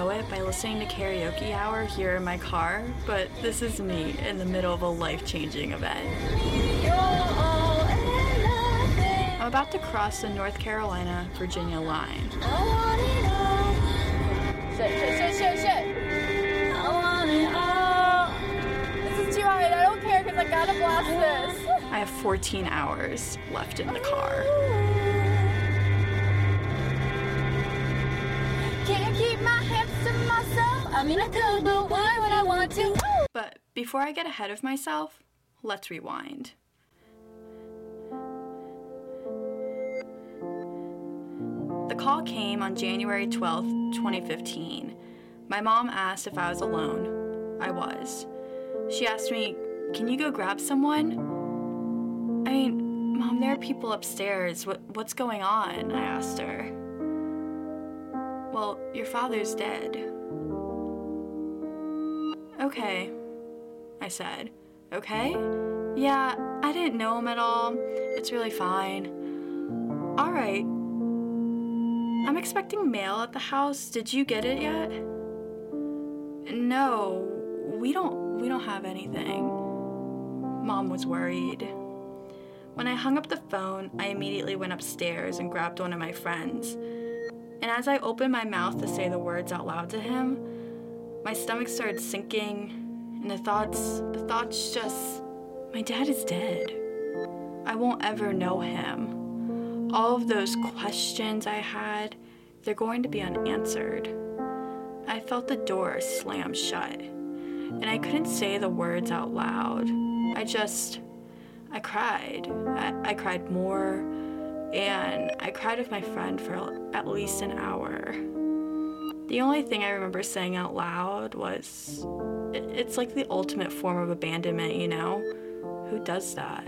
know it by listening to Karaoke Hour here in my car, but this is me in the middle of a life changing event. I'm about to cross the North Carolina Virginia line. Shit, shit, shit, shit, shit. This is too hard. I don't care because I gotta blast this. I have 14 hours left in the car. Myself. I mean, I could, but why would I want to? But before I get ahead of myself, let's rewind. The call came on January 12th, 2015. My mom asked if I was alone. I was. She asked me, Can you go grab someone? I mean, Mom, there are people upstairs. What, what's going on? I asked her. Well, your father's dead. Okay, I said. Okay? Yeah, I didn't know him at all. It's really fine. Alright. I'm expecting mail at the house. Did you get it yet? No, we don't we don't have anything. Mom was worried. When I hung up the phone, I immediately went upstairs and grabbed one of my friends. And as I opened my mouth to say the words out loud to him, my stomach started sinking, and the thoughts, the thoughts just, my dad is dead. I won't ever know him. All of those questions I had, they're going to be unanswered. I felt the door slam shut, and I couldn't say the words out loud. I just, I cried. I, I cried more, and I cried with my friend for at least an hour. The only thing I remember saying out loud was, It's like the ultimate form of abandonment, you know? Who does that?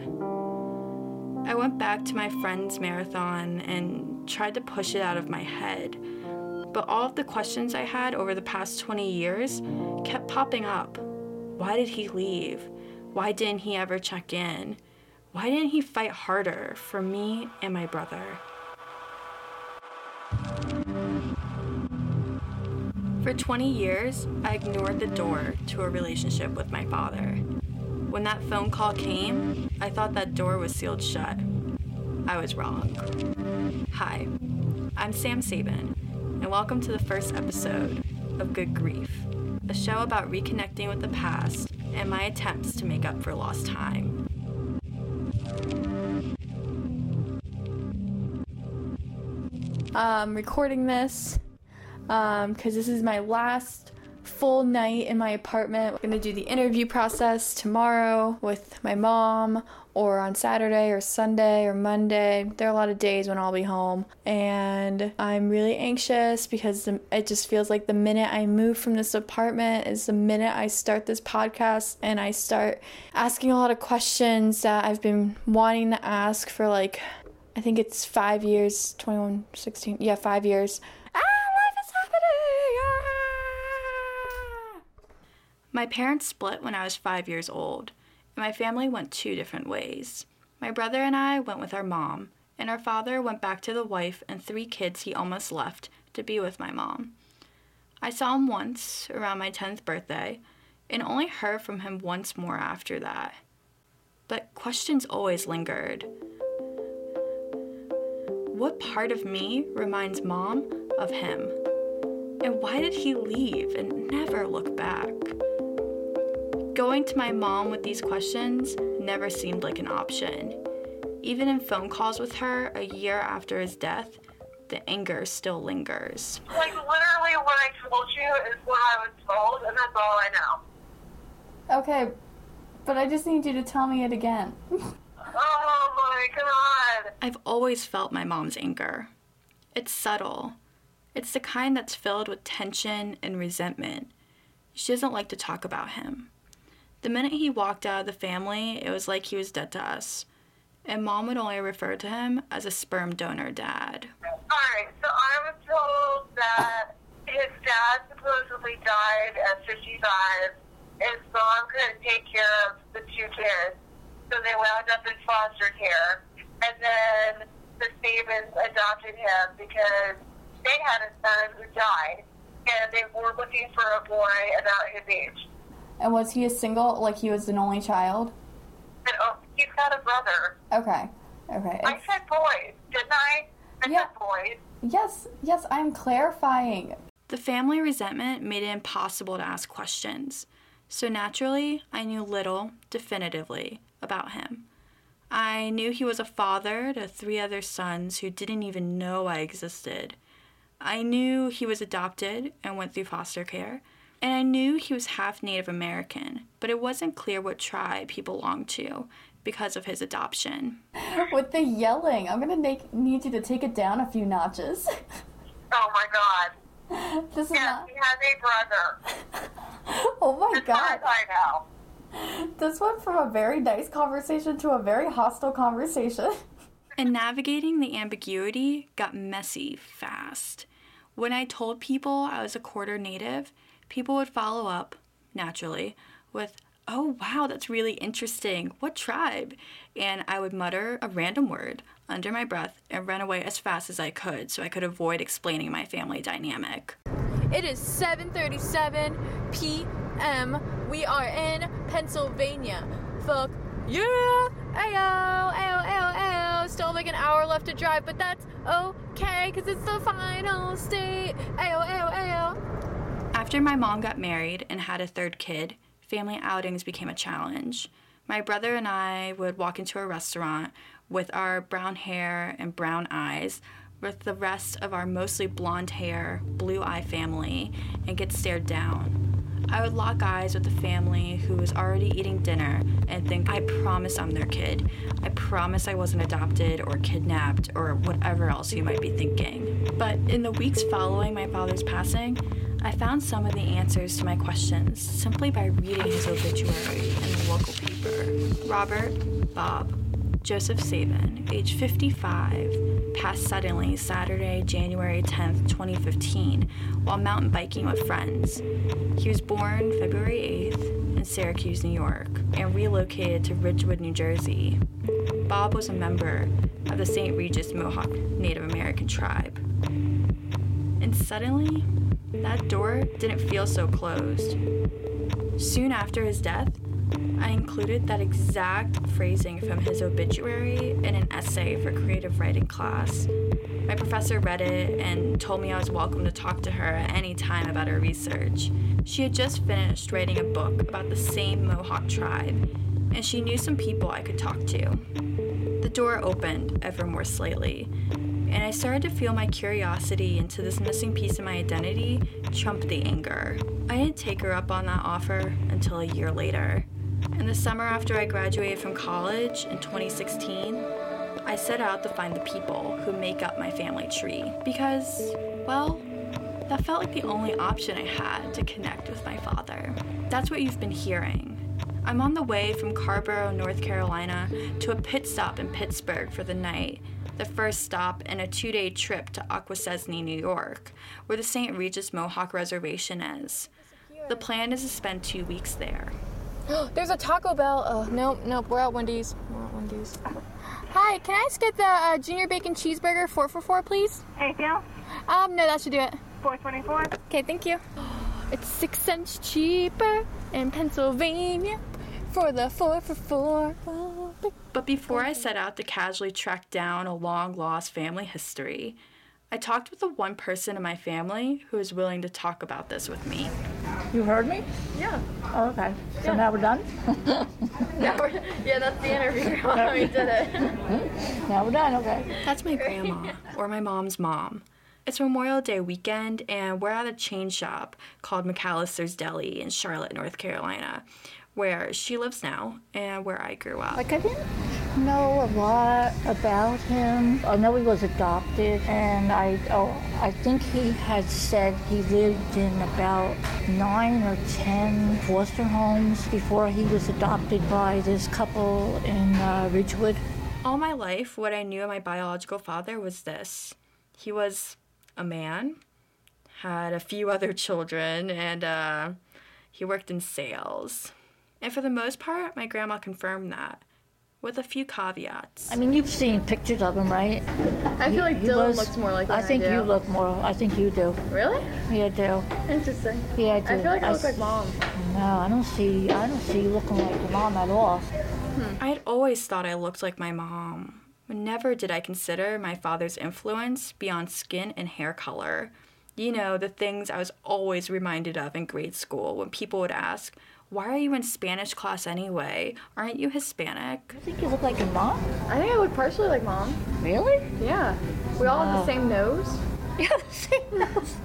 I went back to my friend's marathon and tried to push it out of my head. But all of the questions I had over the past 20 years kept popping up. Why did he leave? Why didn't he ever check in? Why didn't he fight harder for me and my brother? For 20 years, I ignored the door to a relationship with my father. When that phone call came, I thought that door was sealed shut. I was wrong. Hi, I'm Sam Sabin, and welcome to the first episode of Good Grief, a show about reconnecting with the past and my attempts to make up for lost time. um, recording this Um, because this is my last full night in my apartment. I'm gonna do the interview process tomorrow with my mom, or on Saturday, or Sunday, or Monday. There are a lot of days when I'll be home, and I'm really anxious because it just feels like the minute I move from this apartment is the minute I start this podcast and I start asking a lot of questions that I've been wanting to ask for like I think it's five years, 21, 16, yeah, five years. My parents split when I was five years old, and my family went two different ways. My brother and I went with our mom, and our father went back to the wife and three kids he almost left to be with my mom. I saw him once, around my 10th birthday, and only heard from him once more after that. But questions always lingered. What part of me reminds mom of him? And why did he leave and never look back? Going to my mom with these questions never seemed like an option. Even in phone calls with her a year after his death, the anger still lingers. Like literally what I told you is what I was told, and that's all I know. Okay, but I just need you to tell me it again. Oh my god. I've always felt my mom's anger. It's subtle. It's the kind that's filled with tension and resentment. She doesn't like to talk about him. The minute he walked out of the family, it was like he was dead to us. And mom would only refer to him as a sperm donor dad. Alright, so I was told that his dad supposedly died at 55. and His mom couldn't take care of the two kids, so they wound up in foster care. And then the Stevens adopted him because they had a son who died. and they were looking for a boy about his age. And was he a single, like he was an only child? And oh, he's got a brother. Okay. Okay. I said boys, didn't I? I Yeah. said boys. Yes, yes, I'm clarifying. The family resentment made it impossible to ask questions. So naturally, I knew little, definitively, about him. I knew he was a father to three other sons who didn't even know I existed. I knew he was adopted and went through foster care. And I knew he was half Native American, but it wasn't clear what tribe he belonged to because of his adoption. With the yelling, I'm gonna make, need you to take it down a few notches. Oh my god. this is Yes, not. he has a brother. Oh my As god. as I know. This went from a very nice conversation to a very hostile conversation. And navigating the ambiguity got messy fast. When I told people I was a quarter native, people would follow up, naturally, with, Oh, wow, that's really interesting. What tribe? And I would mutter a random word under my breath and run away as fast as I could so I could avoid explaining my family dynamic. It is 7:37 p.m. We are in Pennsylvania. Fuck yeah! Ayo, ayo, ayo, ayo. Still like an hour left to drive, but that's okay, cause it's the final state. Ayo, ayo, ayo. After my mom got married and had a third kid, family outings became a challenge. My brother and I would walk into a restaurant with our brown hair and brown eyes with the rest of our mostly blonde hair, blue eye family and get stared down. I would lock eyes with the family who was already eating dinner and think, I promise I'm their kid. I promise I wasn't adopted or kidnapped or whatever else you might be thinking. But in the weeks following my father's passing, I found some of the answers to my questions simply by reading his obituary in the local paper. Robert, Bob, Joseph Sabin, age 55, passed suddenly Saturday, January 10th, 2015, while mountain biking with friends. He was born February 8th in Syracuse, New York, and relocated to Ridgewood, New Jersey. Bob was a member of the St. Regis Mohawk Native American tribe. And suddenly, that door didn't feel so closed. Soon after his death, I included that exact phrasing from his obituary in an essay for creative writing class. My professor read it and told me I was welcome to talk to her at any time about her research. She had just finished writing a book about the same Mohawk tribe, and she knew some people I could talk to. The door opened ever more slightly, and I started to feel my curiosity into this missing piece of my identity trump the anger. I didn't take her up on that offer until a year later. In the summer after I graduated from college in 2016, I set out to find the people who make up my family tree because, well, that felt like the only option I had to connect with my father. That's what you've been hearing. I'm on the way from Carrboro, North Carolina to a pit stop in Pittsburgh for the night, the first stop in a two day trip to Akwesasne, New York, where the St. Regis Mohawk Reservation is. The plan is to spend two weeks there. There's a Taco Bell. Oh, nope, nope. We're at Wendy's. We're at Wendy's. Hi, can I just get the uh, junior bacon cheeseburger four for four, please? Anything else? Um, no, that should do it. 424? Okay, thank you. It's six cents cheaper in Pennsylvania for the four for four. But before I set out to casually track down a long lost family history, I talked with the one person in my family who was willing to talk about this with me. You heard me? Yeah. Oh, okay. So now we're done? Yeah, we're, yeah, that's the interview. we did it. Now we're done, okay. That's my grandma, or my mom's mom. It's Memorial Day weekend, and we're at a chain shop called McAllister's Deli in Charlotte, North Carolina, where she lives now and where I grew up. Like, I didn't know a lot about him. I know he was adopted, and I, oh, I think he had said he lived in about nine or ten foster homes before he was adopted by this couple in uh, Ridgewood. All my life, what I knew of my biological father was this he was a man, had a few other children, and uh, he worked in sales. And for the most part, my grandma confirmed that. with a few caveats. I mean, you've seen pictures of him, right? I feel like He Dylan was- looks more like him I than think do. you look more. I think you do. Really? Yeah, I do. Interesting. Yeah, I do. I feel like I look like mom. No, I don't see. I don't see you looking like your mom at all. Hmm. I had always thought I looked like my mom. But never did I consider my father's influence beyond skin and hair color. You know, the things I was always reminded of in grade school when people would ask, Why are you in Spanish class anyway? Aren't you Hispanic? I think you look like your mom. I think I look partially like mom. Really? Yeah. We all have the same nose. Yeah, the same nose.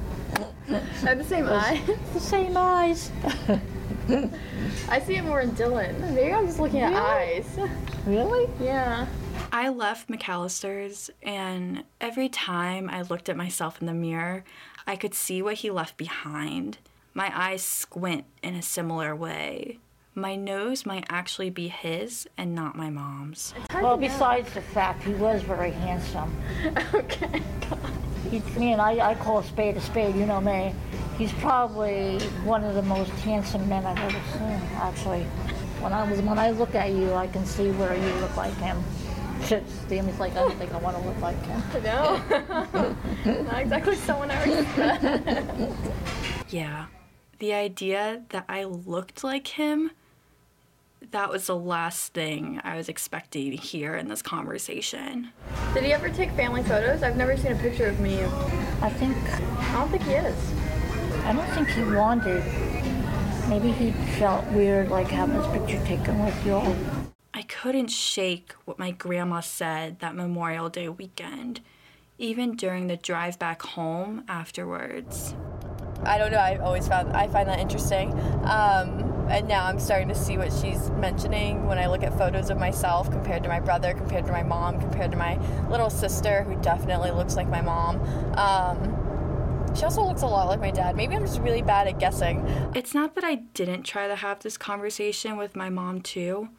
I have the same eyes. The same eyes. I see it more in Dylan. Maybe I'm just looking at Really? eyes. really? Yeah. I left McAllister's, and every time I looked at myself in the mirror, I could see what he left behind. My eyes squint in a similar way. My nose might actually be his and not my mom's. Well, besides the fact he was very handsome. Okay. He, me and I, I call a spade a spade. You know me. He's probably one of the most handsome men I've ever seen. Actually, when I was when I look at you, I can see where you look like him. Stevie's like, I don't think I want to look like him. No. Not exactly someone I would. Yeah. The idea that I looked like him, that was the last thing I was expecting to hear in this conversation. Did he ever take family photos? I've never seen a picture of me. I think I don't think he is. I don't think he wanted. Maybe he felt weird, like having his picture taken with you. all. I couldn't shake what my grandma said that Memorial Day weekend, even during the drive back home afterwards. I don't know. I always found I find that interesting, um, and now I'm starting to see what she's mentioning when I look at photos of myself compared to my brother, compared to my mom, compared to my little sister, who definitely looks like my mom. Um, she also looks a lot like my dad. Maybe I'm just really bad at guessing. It's not that I didn't try to have this conversation with my mom, too.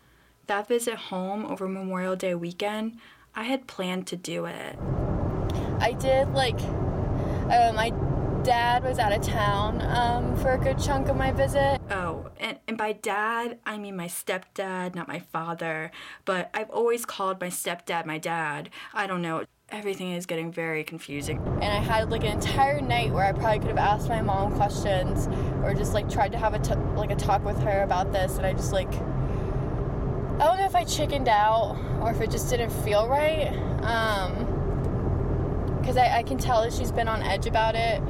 That visit home over Memorial Day weekend, I had planned to do it. I did like uh, my dad was out of town um, for a good chunk of my visit. Oh, and, and by dad, I mean my stepdad, not my father. But I've always called my stepdad my dad. I don't know. Everything is getting very confusing. and I had like an entire night where I probably could have asked my mom questions or just like tried to have a t- like a talk with her about this, and I just like I don't know if I chickened out or if it just didn't feel right. Um, because I, I can tell that she's been on edge about it.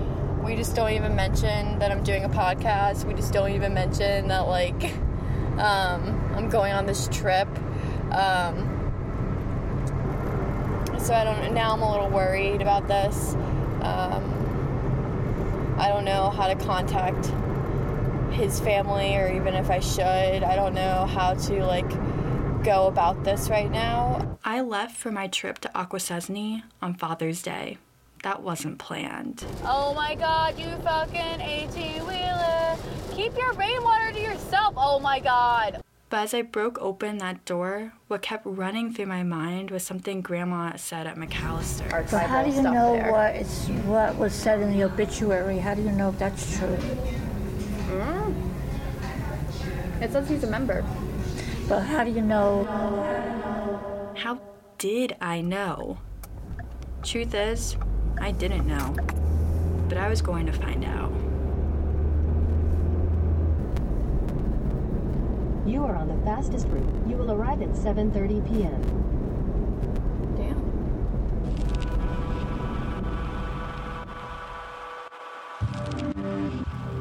We just don't even mention that I'm doing a podcast. We just don't even mention that like um, I'm going on this trip. Um, so I don't. Now I'm a little worried about this. Um, I don't know how to contact his family, or even if I should. I don't know how to like go about this right now. I left for my trip to Akwesasne on Father's Day. That wasn't planned. Oh my God! You fucking eighteen wheeler! Keep your rainwater to yourself. Oh my God! But as I broke open that door, what kept running through my mind was something Grandma said at McAllister. But how do you know what it's what was said in the obituary? How do you know if that's true? Hmm. It says he's a member. But how do you know? How did I know? Truth is, I didn't know. But I was going to find out. You are on the fastest route. You will arrive at 7:30 p.m. Damn.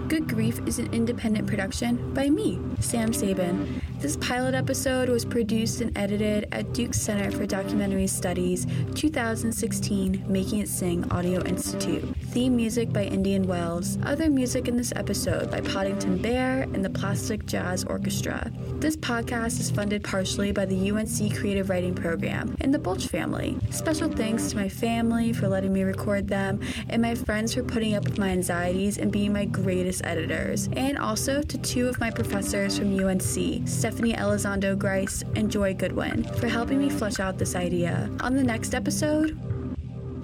Good Grief is an independent production by me, Sam Sabin. This pilot episode was produced and edited at Duke Center for Documentary Studies 2016 Making It Sing Audio Institute. Theme music by Indian Wells. Other music in this episode by Podington Bear and the Plastic Jazz Orchestra. This podcast is funded partially by the UNC Creative Writing Program and the Bulch family. Special thanks to my family for letting me record them and my friends for putting up with my anxieties and being my greatest editors. And also to two of my professors from UNC, Stephanie Elizondo Griest and Joy Goodwin, for helping me flesh out this idea. On the next episode,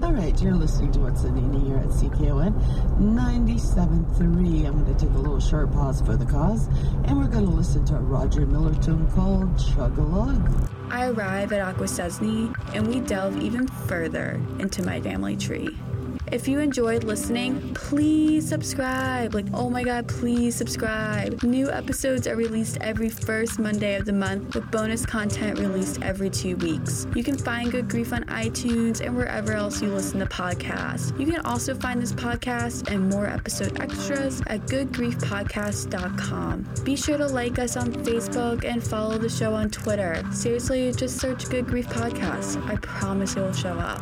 All right, you're listening to What's in Nina here at CKON 97.3. I'm going to take a little short pause for the cause, and we're going to listen to a Roger Miller tune called Chug-a-Lug. I arrive at Akwesasne and we delve even further into my family tree. If you enjoyed listening, please subscribe. Like, oh my god, please subscribe. New episodes are released every first Monday of the month, with bonus content released every two weeks. You can find Good Grief on iTunes and wherever else you listen to podcasts. You can also find this podcast and more episode extras at goodgriefpodcast.com. Be sure to like us on Facebook and follow the show on Twitter. Seriously, just search Good Grief Podcast. I promise it will show up.